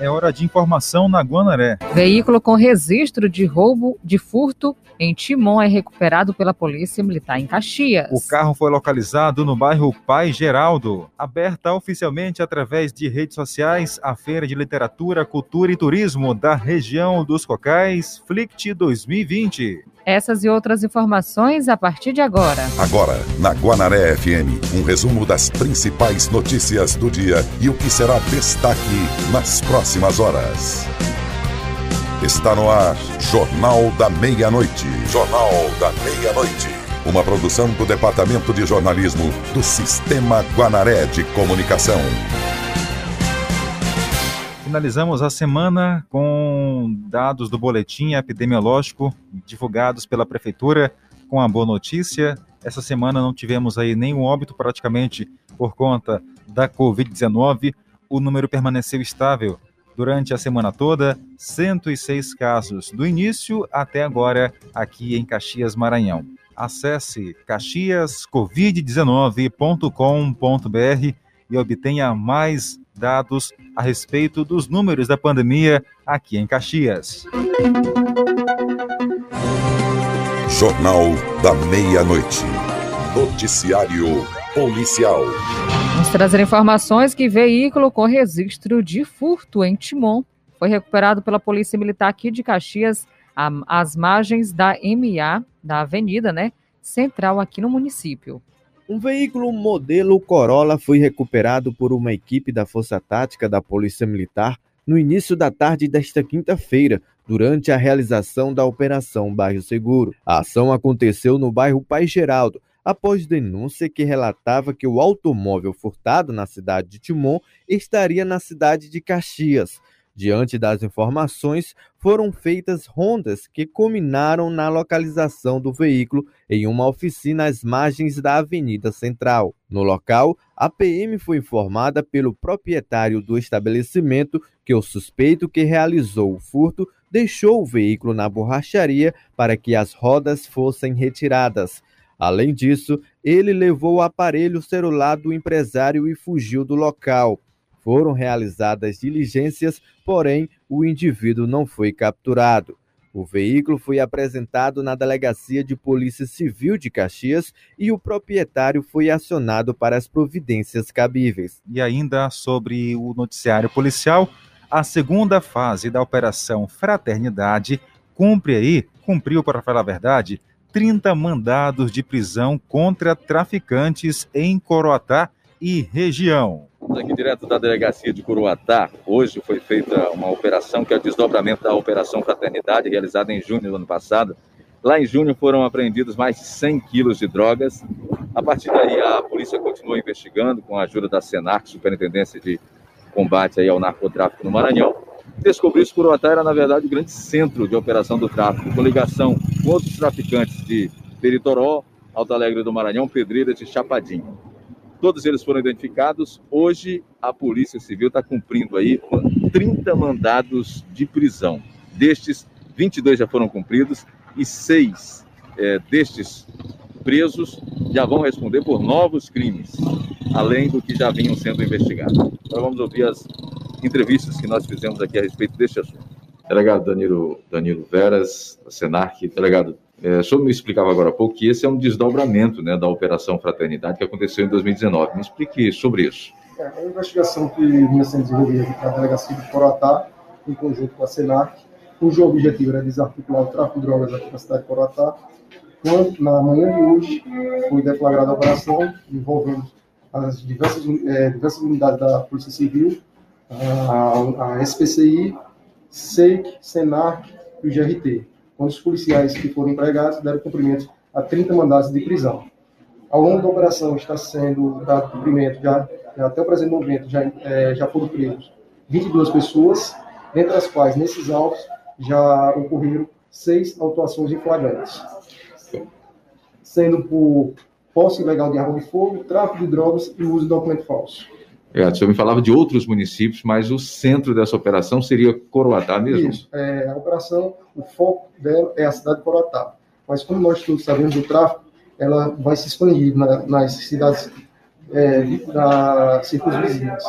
É hora de informação na Guanaré. Veículo com registro de roubo de furto em Timon é recuperado pela Polícia Militar em Caxias. O carro foi localizado no bairro Pai Geraldo. Aberta oficialmente através de redes sociais, a Feira de Literatura, Cultura e Turismo da região dos Cocais, Flict 2020. Essas e outras informações a partir de agora. Agora, na Guanaré FM, um resumo das principais notícias do dia e o que será destaque nas próximas horas. Está no ar, Jornal da Meia-Noite. Jornal da Meia-Noite. Uma produção do Departamento de Jornalismo do Sistema Guanaré de Comunicação. Finalizamos a semana com dados do boletim epidemiológico divulgados pela prefeitura com a boa notícia. Essa semana não tivemos aí nenhum óbito praticamente por conta da COVID-19. O número permaneceu estável durante a semana toda, 106 casos do início até agora aqui em Caxias, Maranhão. Acesse caxiascovid19.com.br e obtenha mais dados a respeito dos números da pandemia aqui em Caxias. Jornal da Meia-Noite. Noticiário Policial. Vamos trazer informações que veículo com registro de furto em Timon foi recuperado pela Polícia Militar aqui de Caxias às margens da MA, da avenida, né, central aqui no município. Um veículo modelo Corolla foi recuperado por uma equipe da Força Tática da Polícia Militar no início da tarde desta quinta-feira, durante a realização da Operação Bairro Seguro. A ação aconteceu no bairro Pai Geraldo, após denúncia que relatava que o automóvel furtado na cidade de Timon estaria na cidade de Caxias. Diante das informações, foram feitas rondas que culminaram na localização do veículo em uma oficina às margens da Avenida Central. No local, a PM foi informada pelo proprietário do estabelecimento que o suspeito que realizou o furto deixou o veículo na borracharia para que as rodas fossem retiradas. Além disso, ele levou o aparelho celular do empresário e fugiu do local. Foram realizadas diligências, porém o indivíduo não foi capturado. O veículo foi apresentado na Delegacia de Polícia Civil de Caxias e o proprietário foi acionado para as providências cabíveis. E ainda sobre o noticiário policial, a segunda fase da Operação Fraternidade cumpre aí, cumpriu, para falar a verdade, 30 mandados de prisão contra traficantes em Coroatá e região. Aqui direto da delegacia de Coroatá, hoje foi feita uma operação que é o desdobramento da Operação Fraternidade, realizada em junho do ano passado. Lá em junho foram apreendidos mais de 100 quilos de drogas. A partir daí, a polícia continua investigando com a ajuda da Senac, Superintendência de Combate aí ao Narcotráfico no Maranhão. Descobriu que Coroatá era, na verdade, o grande centro de operação do tráfico, com ligação com outros traficantes de Peritoró, Alto Alegre do Maranhão, Pedreiras e Chapadinho. Todos eles foram identificados. Hoje, a Polícia Civil está cumprindo aí 30 mandados de prisão. Destes, 22 já foram cumpridos e seis é, destes presos já vão responder por novos crimes, além do que já vinham sendo investigados. Agora vamos ouvir as entrevistas que nós fizemos aqui a respeito deste assunto. Delegado Danilo, Danilo Veras, Senarc, delegado, é, o senhor me explicava agora há pouco que esse é um desdobramento né, da Operação Fraternidade que aconteceu em 2019. Me explique sobre isso. É, a investigação que vinha sendo desenvolvida pela Delegacia de Coroatá, em conjunto com a Senac, cujo objetivo era desarticular o tráfico de drogas aqui na cidade de Coroatá. Quando, na manhã de hoje, foi deflagrada a operação envolvendo as diversas, é, diversas unidades da Polícia Civil, a, a SPCI, SEIC, SENAC e o GRT onde os policiais que foram empregados deram cumprimento a 30 mandados de prisão. Ao longo da operação está sendo dado cumprimento, já, até o presente momento, já, é, já foram presos 22 pessoas, dentre as quais, nesses autos, já ocorreram seis autuações em flagrantes, sendo por posse ilegal de arma de fogo, tráfico de drogas e uso de documento falso. É, o senhor me falava de outros municípios, mas o centro dessa operação seria Coroatá mesmo? Isso. É, a operação, o foco dela é a cidade de Coroatá. Mas como nós todos sabemos do tráfico, ela vai se expandir na, nas cidades é, da circunvizinhas.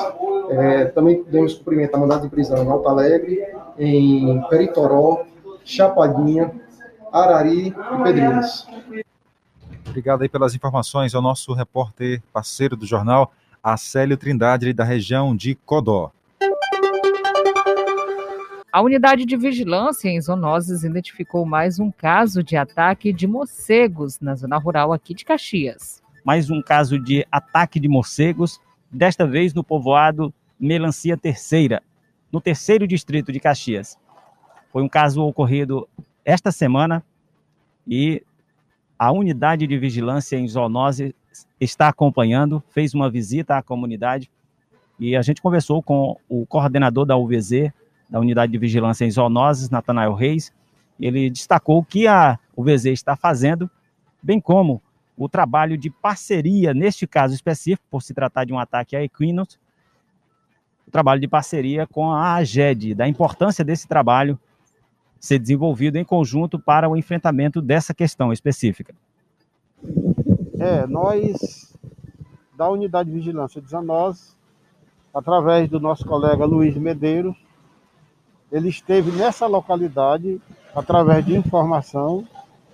É, também demos cumprimento a mandado de prisão em Alto Alegre, em Peritoró, Chapadinha, Arari e Pedrinhos. Obrigado aí pelas informações ao nosso repórter parceiro do jornal, Acélio Trindade, da região de Codó. A unidade de vigilância em zoonoses identificou mais um caso de ataque de morcegos na zona rural aqui de Caxias. Mais um caso de ataque de morcegos, desta vez no povoado Melancia Terceira, no terceiro distrito de Caxias. Foi um caso ocorrido esta semana e a unidade de vigilância em zoonose está acompanhando, fez uma visita à comunidade e a gente conversou com o coordenador da UVZ, da Unidade de Vigilância em Zoonoses, Natanael Reis. Ele destacou o que a UVZ está fazendo, bem como o trabalho de parceria, neste caso específico, por se tratar de um ataque a equinos, o trabalho de parceria com a AGED, da importância desse trabalho ser desenvolvido em conjunto para o enfrentamento dessa questão específica. É, nós, da Unidade de Vigilância de Zoonoses, através do nosso colega Luiz Medeiros, ele esteve nessa localidade através de informação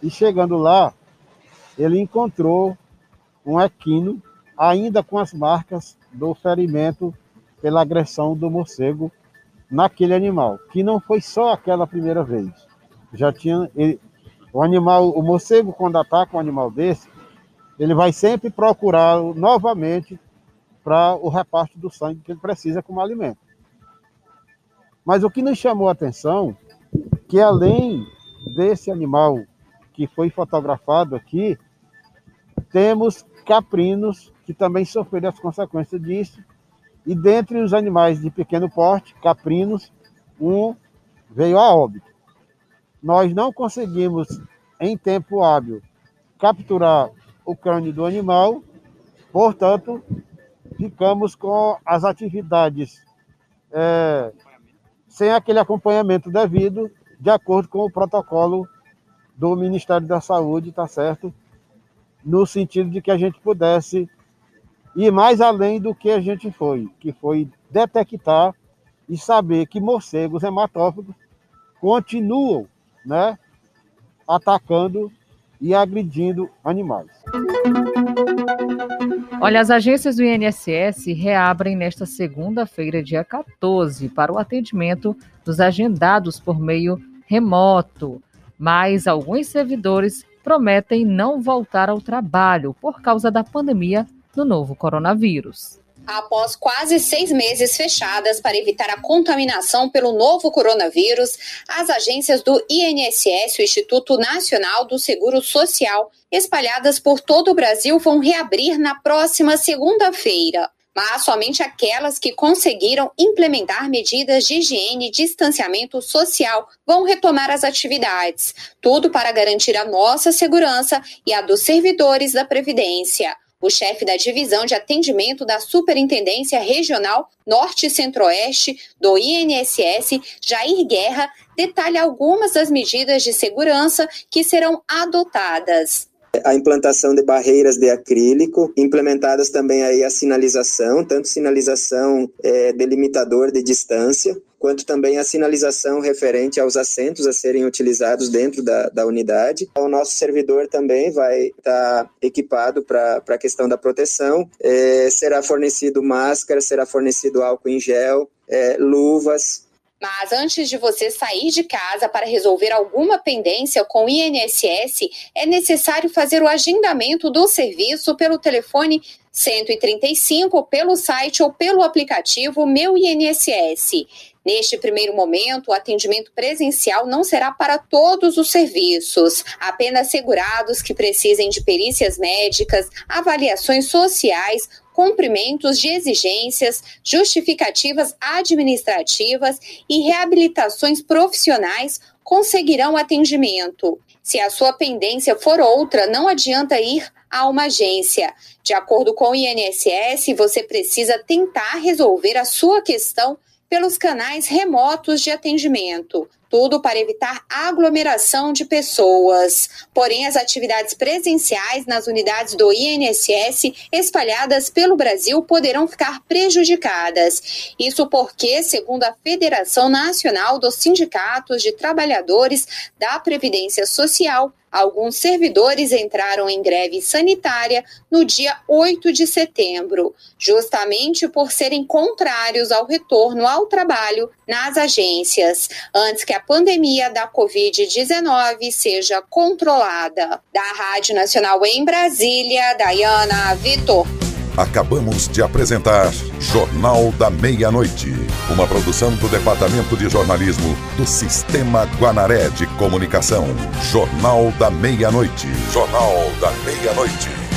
e chegando lá, ele encontrou um equino ainda com as marcas do ferimento pela agressão do morcego naquele animal, que não foi só aquela primeira vez. Já tinha ele, o animal, o morcego quando ataca um animal desse, ele vai sempre procurar novamente para o reparto do sangue que ele precisa como alimento. Mas o que nos chamou a atenção, que além desse animal que foi fotografado aqui, temos caprinos que também sofreram as consequências disso. E dentre os animais de pequeno porte, caprinos, um veio a óbito. Nós não conseguimos, em tempo hábil, capturar o crânio do animal, portanto, ficamos com as atividades é, sem aquele acompanhamento devido, de acordo com o protocolo do Ministério da Saúde, tá certo? No sentido de que a gente pudesse ir mais além do que a gente foi, que foi detectar e saber que morcegos hematófagos continuam, né, atacando e agredindo animais. Olha, as agências do INSS reabrem nesta segunda-feira, dia 14, para o atendimento dos agendados por meio remoto, mas alguns servidores prometem não voltar ao trabalho por causa da pandemia do novo coronavírus após quase seis meses fechadas para evitar a contaminação pelo novo coronavírus, as agências do INSS, o Instituto Nacional do Seguro Social, espalhadas por todo o Brasil, vão reabrir na próxima segunda-feira. Mas somente aquelas que conseguiram implementar medidas de higiene e distanciamento social vão retomar as atividades. Tudo para garantir a nossa segurança e a dos servidores da Previdência. O chefe da divisão de atendimento da Superintendência Regional Norte e Centro-Oeste do INSS, Jair Guerra, detalha algumas das medidas de segurança que serão adotadas a implantação de barreiras de acrílico, implementadas também aí a sinalização, tanto sinalização é, delimitador de distância, quanto também a sinalização referente aos assentos a serem utilizados dentro da, da unidade. O nosso servidor também vai estar tá equipado para a questão da proteção, é, será fornecido máscara, será fornecido álcool em gel, é, luvas, mas antes de você sair de casa para resolver alguma pendência com o INSS, é necessário fazer o agendamento do serviço pelo telefone 135, pelo site ou pelo aplicativo Meu INSS. Neste primeiro momento, o atendimento presencial não será para todos os serviços, apenas segurados que precisem de perícias médicas, avaliações sociais, cumprimentos de exigências, justificativas administrativas e reabilitações profissionais conseguirão atendimento. Se a sua pendência for outra, não adianta ir a uma agência. De acordo com o INSS, você precisa tentar resolver a sua questão pelos canais remotos de atendimento. Tudo para evitar aglomeração de pessoas. Porém, as atividades presenciais nas unidades do INSS espalhadas pelo Brasil poderão ficar prejudicadas. Isso porque, segundo a Federação Nacional dos Sindicatos de Trabalhadores da Previdência Social, Alguns servidores entraram em greve sanitária no dia 8 de setembro, justamente por serem contrários ao retorno ao trabalho nas agências, antes que a pandemia da Covid-19 seja controlada. Da Rádio Nacional em Brasília, Dayana Vitor. Acabamos de apresentar Jornal da Meia-Noite, uma produção do Departamento de Jornalismo do Sistema Guanaré de Comunicação. Jornal da Meia-Noite. Jornal da Meia-Noite.